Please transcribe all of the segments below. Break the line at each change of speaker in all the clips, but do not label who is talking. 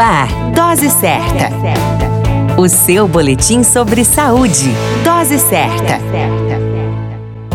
ar, Dose Certa. O seu boletim sobre saúde. Dose certa.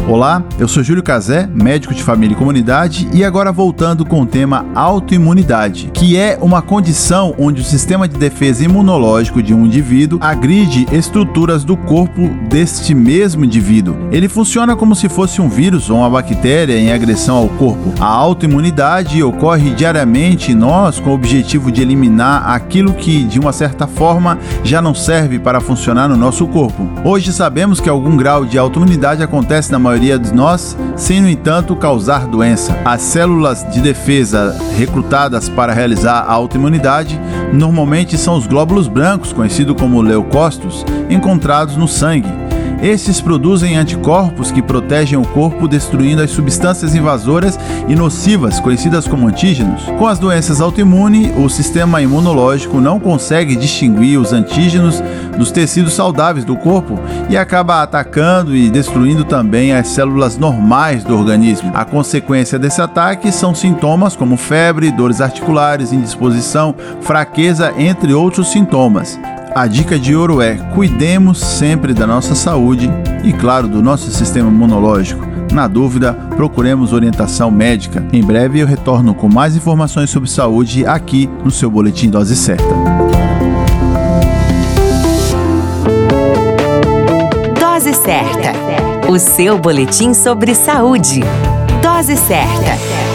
Olá, eu sou Júlio Cazé, médico de família e comunidade, e agora voltando com o tema autoimunidade, que é uma condição onde o sistema de defesa imunológico de um indivíduo agride estruturas do corpo deste mesmo indivíduo. Ele funciona como se fosse um vírus ou uma bactéria em agressão ao corpo. A autoimunidade ocorre diariamente em nós com o objetivo de eliminar aquilo que, de uma certa forma, já não serve para funcionar no nosso corpo. Hoje sabemos que algum grau de autoimunidade acontece na maioria maioria de nós, sem, no entanto, causar doença. As células de defesa recrutadas para realizar a autoimunidade normalmente são os glóbulos brancos, conhecidos como leucócitos, encontrados no sangue. Estes produzem anticorpos que protegem o corpo destruindo as substâncias invasoras e nocivas, conhecidas como antígenos. Com as doenças autoimunes, o sistema imunológico não consegue distinguir os antígenos dos tecidos saudáveis do corpo e acaba atacando e destruindo também as células normais do organismo. A consequência desse ataque são sintomas como febre, dores articulares, indisposição, fraqueza, entre outros sintomas. A dica de ouro é: cuidemos sempre da nossa saúde e, claro, do nosso sistema imunológico. Na dúvida, procuremos orientação médica. Em breve eu retorno com mais informações sobre saúde aqui no seu Boletim Dose Certa.
Dose Certa o seu boletim sobre saúde. Dose certa.